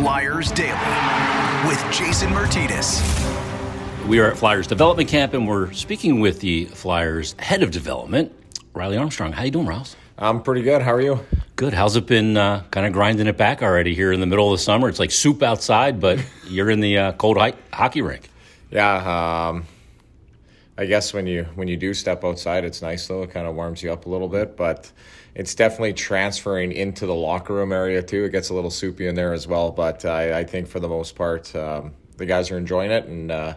Flyers Daily with Jason Myrtetus. We are at Flyers Development Camp, and we're speaking with the Flyers head of development, Riley Armstrong. How you doing, Riles? I'm pretty good. How are you? Good. How's it been? Uh, kind of grinding it back already here in the middle of the summer. It's like soup outside, but you're in the uh, cold hi- hockey rink. Yeah. Um, I guess when you when you do step outside, it's nice though. It kind of warms you up a little bit, but it's definitely transferring into the locker room area too. It gets a little soupy in there as well, but I, I think for the most part, um, the guys are enjoying it, and uh,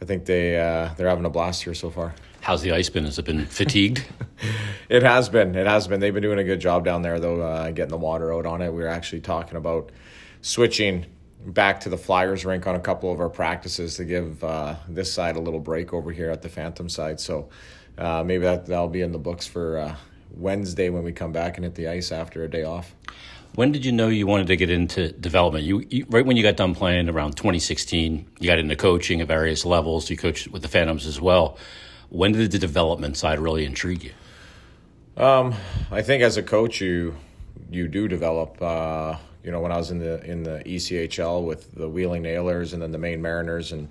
I think they uh, they're having a blast here so far. How's the ice been? Has it been fatigued? it has been. It has been. They've been doing a good job down there though, uh, getting the water out on it. We were actually talking about switching back to the Flyers rink on a couple of our practices to give uh, this side a little break over here at the Phantom side. So uh, maybe that that'll be in the books for uh, Wednesday when we come back and hit the ice after a day off. When did you know you wanted to get into development? You, you, right when you got done playing around 2016, you got into coaching at various levels. You coached with the Phantoms as well. When did the development side really intrigue you? Um, I think as a coach, you you do develop. Uh, you know, when I was in the in the ECHL with the Wheeling Nailers and then the Maine Mariners, and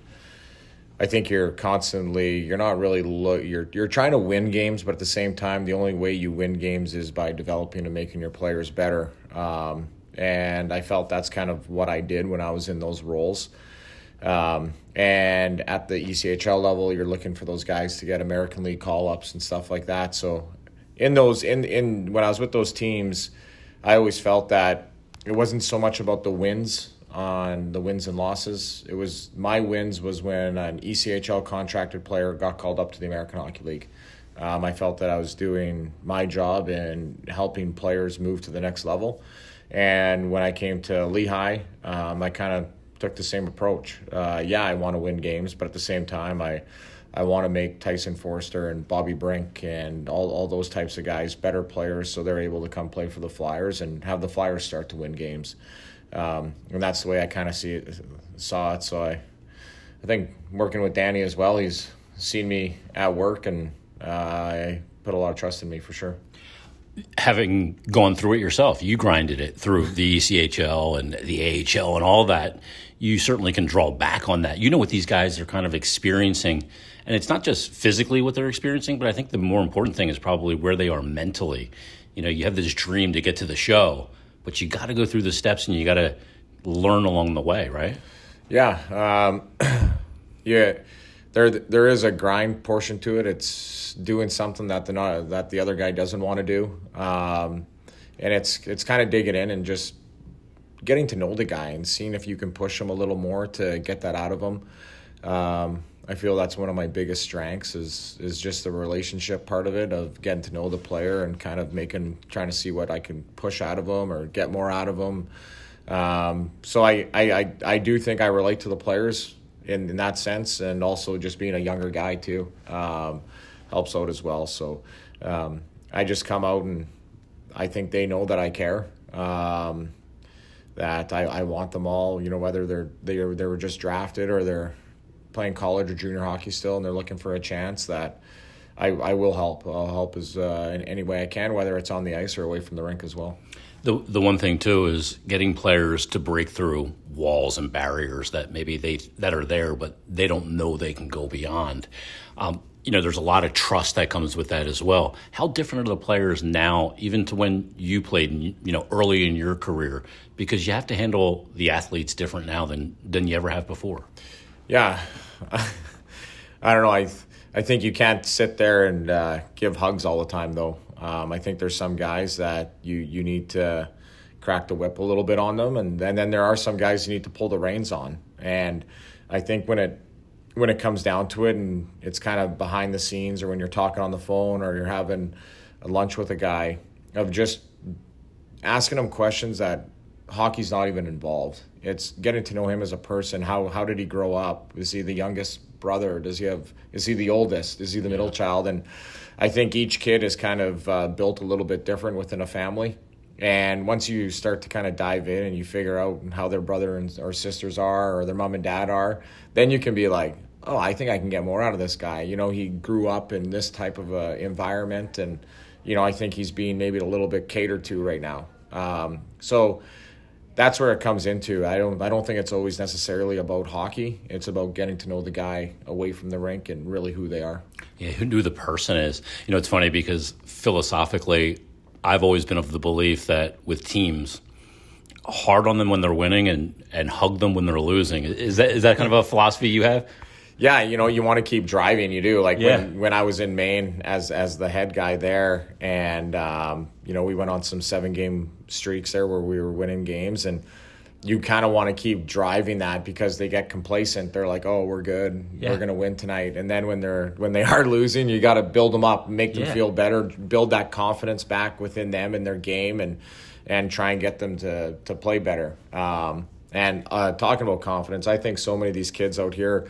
I think you're constantly you're not really look you're you're trying to win games, but at the same time, the only way you win games is by developing and making your players better. Um, and I felt that's kind of what I did when I was in those roles. Um, and at the ECHL level, you're looking for those guys to get American League call ups and stuff like that. So, in those in in when I was with those teams, I always felt that it wasn't so much about the wins on the wins and losses. It was my wins was when an ECHL contracted player got called up to the American Hockey League. Um, I felt that I was doing my job in helping players move to the next level. And when I came to Lehigh, um, I kind of took the same approach. Uh, yeah, I want to win games, but at the same time, I I want to make Tyson Foerster and Bobby Brink and all, all those types of guys better players so they're able to come play for the Flyers and have the Flyers start to win games. Um, and that's the way I kind of see it, saw it. So I, I think working with Danny as well, he's seen me at work and uh, I put a lot of trust in me for sure having gone through it yourself, you grinded it through the ECHL and the AHL and all that. You certainly can draw back on that. You know what these guys are kind of experiencing, and it's not just physically what they're experiencing, but I think the more important thing is probably where they are mentally. You know, you have this dream to get to the show, but you got to go through the steps and you got to learn along the way, right? Yeah, um, yeah there there is a grind portion to it. It's doing something that the that the other guy doesn't want to do, um, and it's it's kind of digging in and just getting to know the guy and seeing if you can push him a little more to get that out of him. Um, I feel that's one of my biggest strengths is is just the relationship part of it of getting to know the player and kind of making trying to see what I can push out of them or get more out of them. Um, so I, I, I I do think I relate to the players in, in that sense, and also just being a younger guy too um, helps out as well. So um, I just come out and I think they know that I care. Um, that I, I want them all, you know, whether they're they they were just drafted or they're playing college or junior hockey still, and they're looking for a chance. That I, I will help. I'll help as uh, in any way I can, whether it's on the ice or away from the rink as well. The the one thing too is getting players to break through walls and barriers that maybe they that are there, but they don't know they can go beyond. Um, you know, there's a lot of trust that comes with that as well. How different are the players now, even to when you played, you know, early in your career? Because you have to handle the athletes different now than than you ever have before. Yeah, I don't know. I I think you can't sit there and uh, give hugs all the time, though. Um, I think there's some guys that you you need to crack the whip a little bit on them, and, and then there are some guys you need to pull the reins on. And I think when it when it comes down to it, and it's kind of behind the scenes, or when you're talking on the phone, or you're having a lunch with a guy, of just asking him questions that hockey's not even involved. It's getting to know him as a person. How how did he grow up? Is he the youngest brother? Does he have? Is he the oldest? Is he the middle child? And I think each kid is kind of uh, built a little bit different within a family. And once you start to kind of dive in and you figure out how their brother and or sisters are or their mom and dad are, then you can be like, oh, I think I can get more out of this guy. You know, he grew up in this type of uh, environment, and you know, I think he's being maybe a little bit catered to right now. Um, so that's where it comes into. I don't I don't think it's always necessarily about hockey. It's about getting to know the guy away from the rink and really who they are. Yeah, who the person is. You know, it's funny because philosophically, I've always been of the belief that with teams, hard on them when they're winning and and hug them when they're losing. Is that is that kind of a philosophy you have? Yeah, you know, you want to keep driving. You do like yeah. when when I was in Maine as as the head guy there, and um, you know we went on some seven game streaks there where we were winning games, and you kind of want to keep driving that because they get complacent. They're like, "Oh, we're good. Yeah. We're gonna win tonight." And then when they're when they are losing, you got to build them up, make them yeah. feel better, build that confidence back within them and their game, and and try and get them to to play better. Um, and uh, talking about confidence, I think so many of these kids out here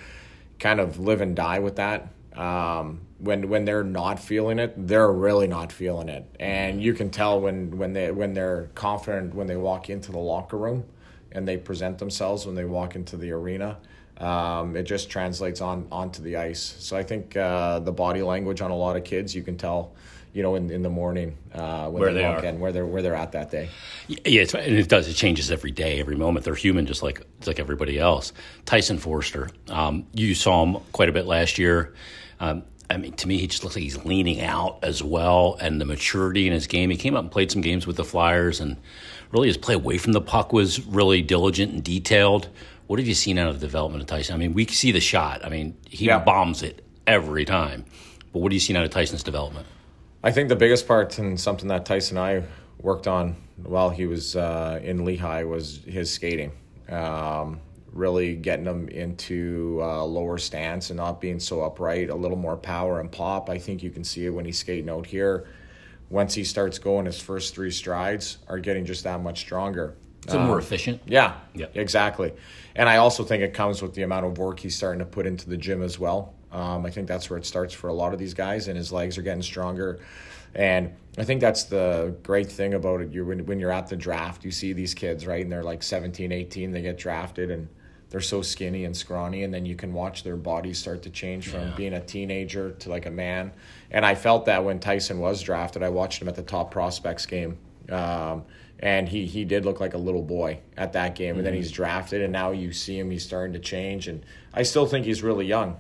kind of live and die with that. Um, when when they're not feeling it, they're really not feeling it, and you can tell when when they when they're confident when they walk into the locker room, and they present themselves when they walk into the arena. Um, it just translates on onto the ice. So I think uh, the body language on a lot of kids, you can tell you know, in, in the morning uh, when where they, walk are. in, where they're where they're at that day. Yeah, and it does. It changes every day, every moment. They're human, just like like everybody else. Tyson Foerster, um, you saw him quite a bit last year. Um, I mean, to me, he just looks like he's leaning out as well, and the maturity in his game. He came up and played some games with the Flyers, and really his play away from the puck was really diligent and detailed. What have you seen out of the development of Tyson? I mean, we see the shot. I mean, he yeah. bombs it every time. But what have you seen out of Tyson's development? I think the biggest part and something that Tyson and I worked on while he was uh, in Lehigh was his skating. Um, really getting him into a lower stance and not being so upright, a little more power and pop. I think you can see it when he's skating out here. Once he starts going, his first three strides are getting just that much stronger. So um, more efficient. Yeah, yeah, exactly. And I also think it comes with the amount of work he's starting to put into the gym as well. Um, I think that's where it starts for a lot of these guys, and his legs are getting stronger. And I think that's the great thing about it. You when, when you're at the draft, you see these kids, right? And they're like 17, 18, they get drafted, and they're so skinny and scrawny, and then you can watch their bodies start to change from yeah. being a teenager to like a man. And I felt that when Tyson was drafted, I watched him at the top prospects game. Um, and he he did look like a little boy at that game. And then mm-hmm. he's drafted, and now you see him; he's starting to change. And I still think he's really young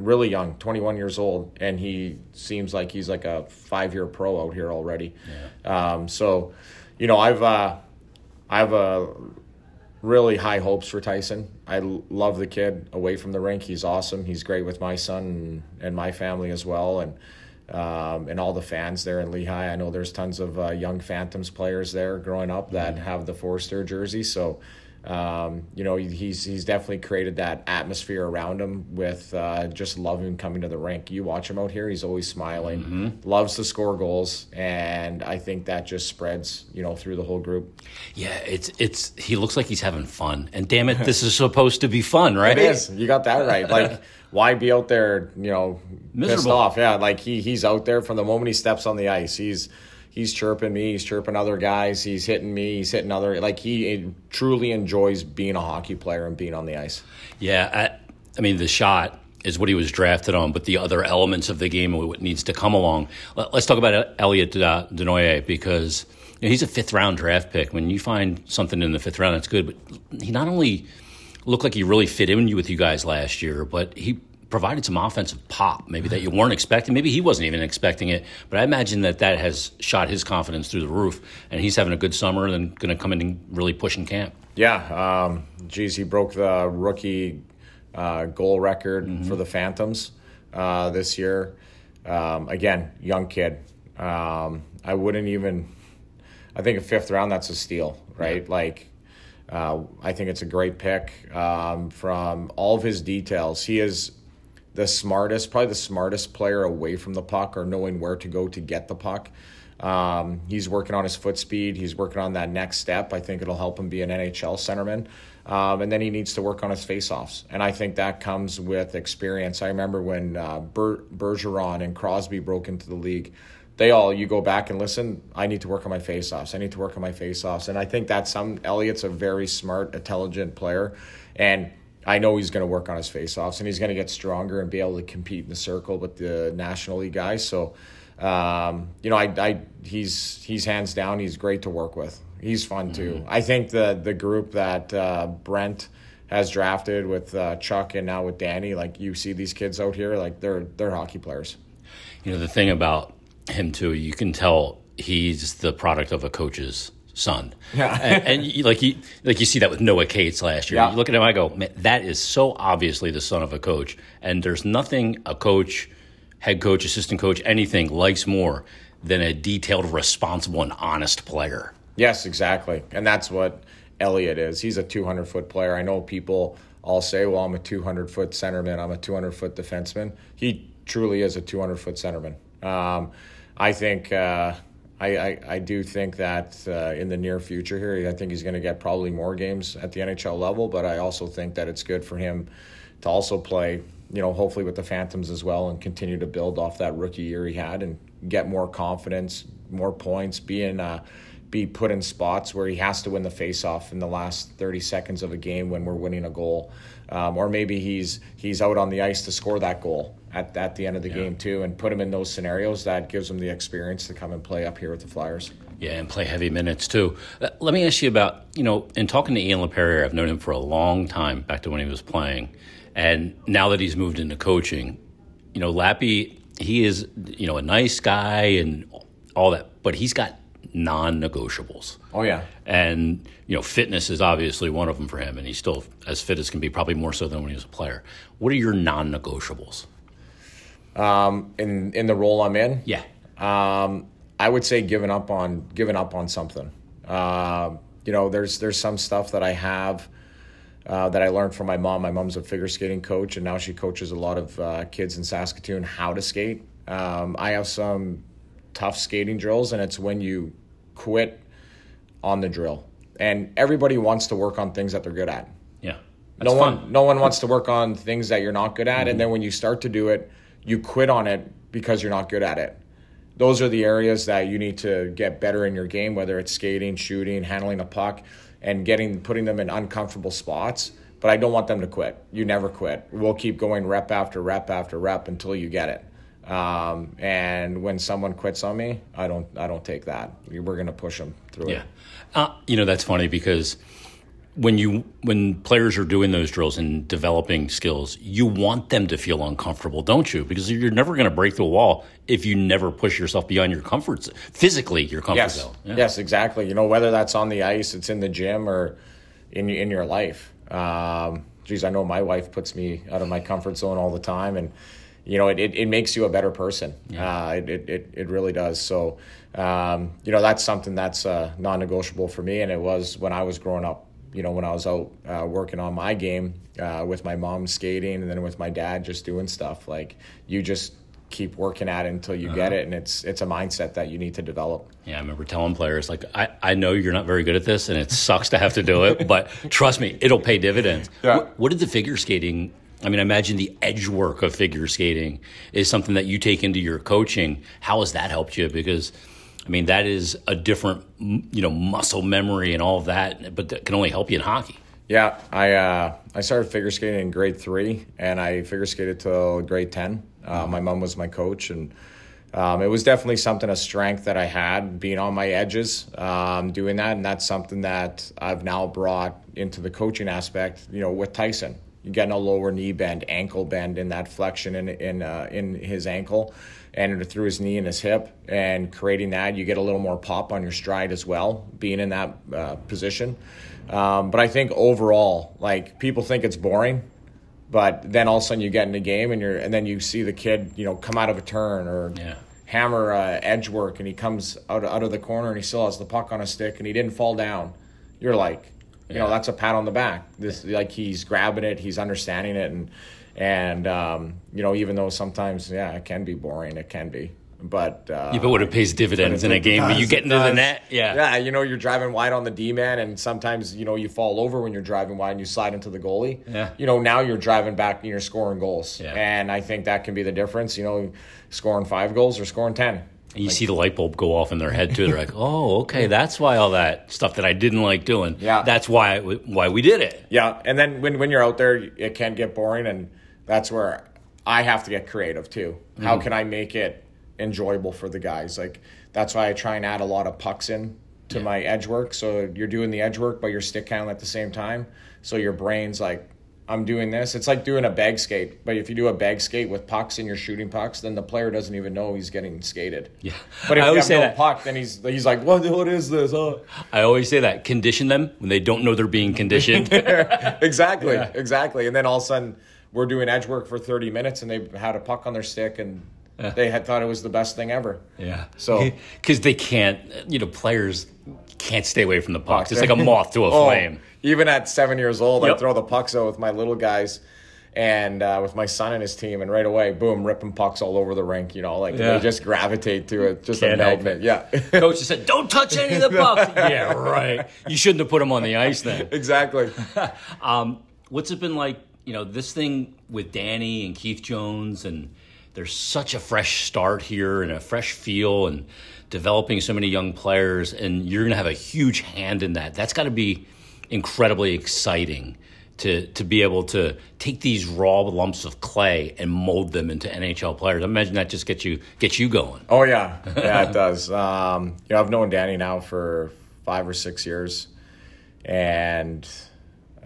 really young, 21 years old, and he seems like he's like a five year pro out here already. Yeah. Um, so, you know, I've uh, I have a really high hopes for Tyson. I love the kid away from the rink. He's awesome. He's great with my son and, and my family as well, and um, and all the fans there in Lehigh. I know there's tons of uh, young Phantoms players there growing up that mm-hmm. have the Foerster jersey. So um, you know, he's he's definitely created that atmosphere around him with uh, just loving coming to the rink. You watch him out here; he's always smiling, mm-hmm. loves to score goals, and I think that just spreads, you know, through the whole group. Yeah, it's it's he looks like he's having fun, and damn it, this is supposed to be fun, right? It is. You got that right. Like, why be out there, you know, Miserable. pissed off? Yeah, like he he's out there from the moment he steps on the ice. He's he's chirping me, he's chirping other guys, he's hitting me, he's hitting other like he truly enjoys being a hockey player and being on the ice. Yeah, I, I mean the shot is what he was drafted on, but the other elements of the game and what needs to come along. Let's talk about Elliot uh, Desnoyers because you know, he's a fifth round draft pick. When you find something in the fifth round, that's good. But he not only looked like he really fit in with you guys last year, but he provided some offensive pop, maybe that you weren't expecting. Maybe he wasn't even expecting it, but I imagine that that has shot his confidence through the roof, and he's having a good summer and going to come in and really push in camp. Yeah, um, geez, he broke the rookie uh, goal record mm-hmm. for the Phantoms uh, this year. Um, again, young kid. Um, I wouldn't even. I think a fifth round, that's a steal, right? Yeah. Like uh, I think it's a great pick um, from all of his details. He is the smartest, probably the smartest player away from the puck or knowing where to go to get the puck. Um, he's working on his foot speed. He's working on that next step. I think it'll help him be an NHL centerman. Um, and then he needs to work on his faceoffs. And I think that comes with experience. I remember when uh, Ber- Bergeron and Crosby broke into the league. They all, you go back and listen, I need to work on my faceoffs. I need to work on my faceoffs. And I think that's some, Elliot's a very smart, intelligent player. And I know he's going to work on his faceoffs and he's going to get stronger and be able to compete in the circle with the National League guys. So, um, you know, I, I, he's he's hands down. He's great to work with. He's fun too. I think the the group that uh, Brent has drafted with uh, Chuck and now with Danny, like you see these kids out here, like they're they're hockey players. You know, the thing about him too, you can tell he's the product of a coach's son. Yeah. and, and you, like you like you see that with Noah Cates last year. Yeah. You look at him, I go, man, that is so obviously the son of a coach. And there's nothing a coach, head coach, assistant coach, anything likes more than a detailed, responsible, and honest player. Yes, exactly. And that's what Elliot is. He's a 200 foot player. I know people all say, well, I'm a 200 foot centerman, I'm a 200 foot defenseman. He truly is a 200 foot centerman. Um, I think. Uh, I, I, I, do think that uh, in the near future here, I think he's going to get probably more games at the NHL level, but I also think that it's good for him to also play, you know, hopefully with the Phantoms as well and continue to build off that rookie year he had and get more confidence, more points, be in, uh, be put in spots where he has to win the faceoff in the last 30 seconds of a game when we're winning a goal, um, or maybe he's he's out on the ice to score that goal at, at the end of the yeah. game too, and put him in those scenarios. That gives him the experience to come and play up here with the Flyers. Yeah, and play heavy minutes too. Uh, let me ask you about you know, in talking to Ian Laperriere, I've known him for a long time, back to when he was playing, and now that he's moved into coaching, you know, Lappy, he is you know a nice guy and all that, but he's got non-negotiables. Oh yeah, and you know, fitness is obviously one of them for him, and he's still as fit as can be, probably more so than when he was a player. What are your non-negotiables? Um, in in the role I'm in, yeah, um, I would say giving up on giving up on something. Uh, you know, there's there's some stuff that I have. Uh, that I learned from my mom. My mom's a figure skating coach, and now she coaches a lot of uh, kids in Saskatoon how to skate. Um, I have some tough skating drills, and it's when you quit on the drill. And everybody wants to work on things that they're good at. Yeah. no fun. one no one wants to work on things that you're not good at. Mm-hmm. And then when you start to do it, you quit on it because you're not good at it. Those are the areas that you need to get better in your game, whether it's skating, shooting, handling a puck, and getting putting them in uncomfortable spots. But I don't want them to quit. You never quit. We'll keep going rep after rep after rep until you get it. Um, and when someone quits on me, I don't I don't take that. We're to push them through yeah. it. Uh, you know that's funny because when you when players are doing those drills and developing skills, you want them to feel uncomfortable, don't you? Because you're never going to break the wall if you never push yourself beyond your comfort zone. physically your comfort yes. zone. Yeah. Yes, exactly. You know whether that's on the ice, it's in the gym, or in in your life. Um, geez, I know my wife puts me out of my comfort zone all the time, and you know, it, it, it, makes you a better person. Yeah. Uh, it, it, it really does. So, um, you know, that's something that's uh, non negotiable for me. And it was when I was growing up, you know, when I was out uh, working on my game uh, with my mom skating and then with my dad just doing stuff. Like, you just keep working at it until you uh-huh. get it and it's it's a mindset that you need to develop yeah i remember telling players like I, I know you're not very good at this and it sucks to have to do it but trust me it'll pay dividends yeah. what, what did the figure skating I mean, I imagine the edge work of figure skating is something that you take into your coaching. How has that helped you? Because, I mean, that is a different, you know, muscle memory and all of that, but that can only help you in hockey. Yeah, I uh, I started figure skating in grade three, and I figure skated till grade ten. Uh, my mom was my coach, and um, it was definitely something a strength that I had, being on my edges, um, doing that, and that's something that I've now brought into the coaching aspect. You know, with Tyson, you're getting a lower knee bend, ankle bend in that flexion in in uh, in his ankle, and through his knee and his hip, and creating that, you get a little more pop on your stride as well, being in that uh, position. Um, but I think overall, like people think it's boring, but then all of a sudden you get in the game and you're and then you see the kid, you know, come out of a turn or. Yeah. Hammer uh, edge work, and he comes out out of the corner, and he still has the puck on a stick, and he didn't fall down. You're like, you know that's a pat on the back. This like he's grabbing it, he's understanding it, and and um, you know even though sometimes yeah it can be boring, it can be. But uh, yeah, but what it pays dividends in a game, does, but you get into the net, yeah, yeah. You know, you're driving wide on the D man, and sometimes you know you fall over when you're driving wide and you slide into the goalie. Yeah, you know now you're driving back and you're scoring goals, yeah. and I think that can be the difference. You know, scoring five goals or scoring ten. And you like, see the light bulb go off in their head too. They're like, "Oh, okay, that's why all that stuff that I didn't like doing. Yeah, that's why why we did it. Yeah, and then when when you're out there, it can get boring, and that's where I have to get creative too. Mm-hmm. How can I make it enjoyable for the guys? Like that's why I try and add a lot of pucks in to my edge work. So you're doing the edge work, but you're stick handling at the same time. So your brain's like, I'm doing this. It's like doing a bag skate, but if you do a bag skate with pucks and you're shooting pucks, then the player doesn't even know he's getting skated. Yeah. But if I you have say no that. puck, then he's he's like, what what is this? Oh. I always say that. Condition them when they don't know they're being conditioned. exactly, exactly. And then all of a sudden, we're doing edge work for 30 minutes, and they had a puck on their stick, and they had thought it was the best thing ever. yeah. So- because they can't, you know, players can't stay away from the pucks. It's like a moth to a Oh, flame. Even at seven years old, Yep. I throw the pucks out with my little guys. And uh, with my son and his team, and right away, boom, ripping pucks all over the rink. You know, like Yeah. they just gravitate to it, just Can't a help magnet. Yeah, Coach just said, "Don't touch any of the pucks." yeah, right. You shouldn't have put them on the ice then. exactly. Um, what's it been like? You know, this thing with Danny and Keith Jones, and there's such a fresh start here and a fresh feel, and developing so many young players, and you're going to have a huge hand in that. That's got to be incredibly exciting to to be able to take these raw lumps of clay and mold them into NHL players. I imagine that just gets you gets you going. Oh yeah, yeah, it does. Um, you know, I've known Danny now for five or six years, and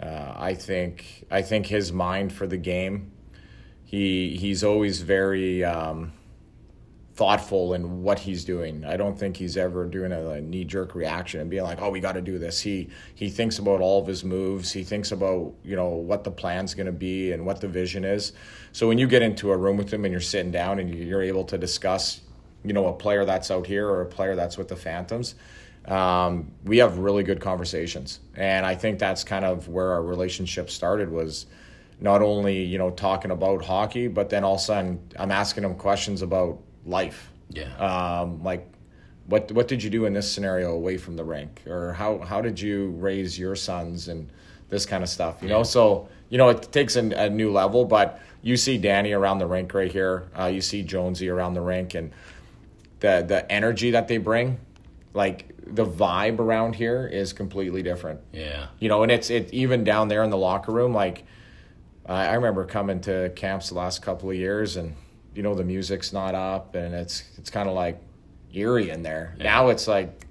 uh, I think I think his mind for the game, he he's always very um, thoughtful in what he's doing. I don't think he's ever doing a, a knee jerk reaction and being like, "Oh, we got to do this." He he thinks about all of his moves. He thinks about you know what the plan's going to be and what the vision is. So when you get into a room with him and you're sitting down and you're able to discuss, you know, a player that's out here or a player that's with the Phantoms. Um, we have really good conversations, and I think that's kind of where our relationship started. Was not only you know talking about hockey, but then all of a sudden I'm asking him questions about life. Yeah. Um, like, what what did you do in this scenario away from the rink, or how how did you raise your sons and this kind of stuff? You know, so you know it takes a, a new level. But you see Danny around the rink right here. Uh, you see Jonesy around the rink, and the the energy that they bring, like the vibe around here is completely different Yeah. you know, and it's it even down there in the locker room. Like I, I remember coming to camps the last couple of years, and you know the music's not up, and it's it's kind of like eerie in there. Now it's like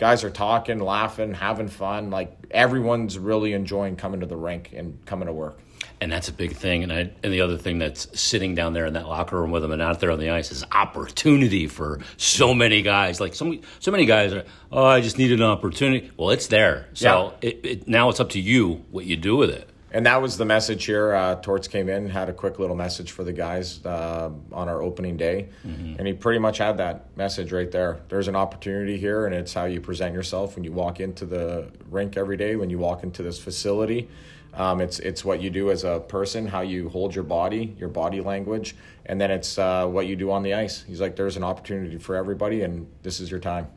guys are talking, laughing, having fun. Like everyone's really enjoying coming to the rink and coming to work. And that's a big thing. And I, and the other thing that's sitting down there in that locker room with them and out there on the ice is opportunity for so many guys. Like so, so many guys are, oh, I just need an opportunity. Well, it's there. So it, it, now it's up to you what you do with it. And that was the message here. Uh, Torts came in, had a quick little message for the guys uh, on our opening day, and he pretty much had that message right there. There's an opportunity here, and it's how you present yourself when you walk into the rink every day, when you walk into this facility. Um, it's it's what you do as a person, how you hold your body, your body language, and then it's uh, what you do on the ice. He's like, there's an opportunity for everybody, and this is your time.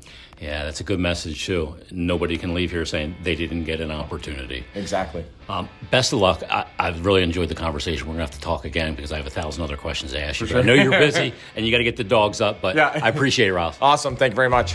Yeah, that's a good message too. Nobody can leave here saying they didn't get an opportunity. Exactly. Um, best of luck. I, I've really enjoyed the conversation. We're gonna have to talk again because I have a thousand other questions to ask you. But I know you're busy and you got to get the dogs up. But Yeah. I appreciate it, Ralph. Awesome. Thank you very much.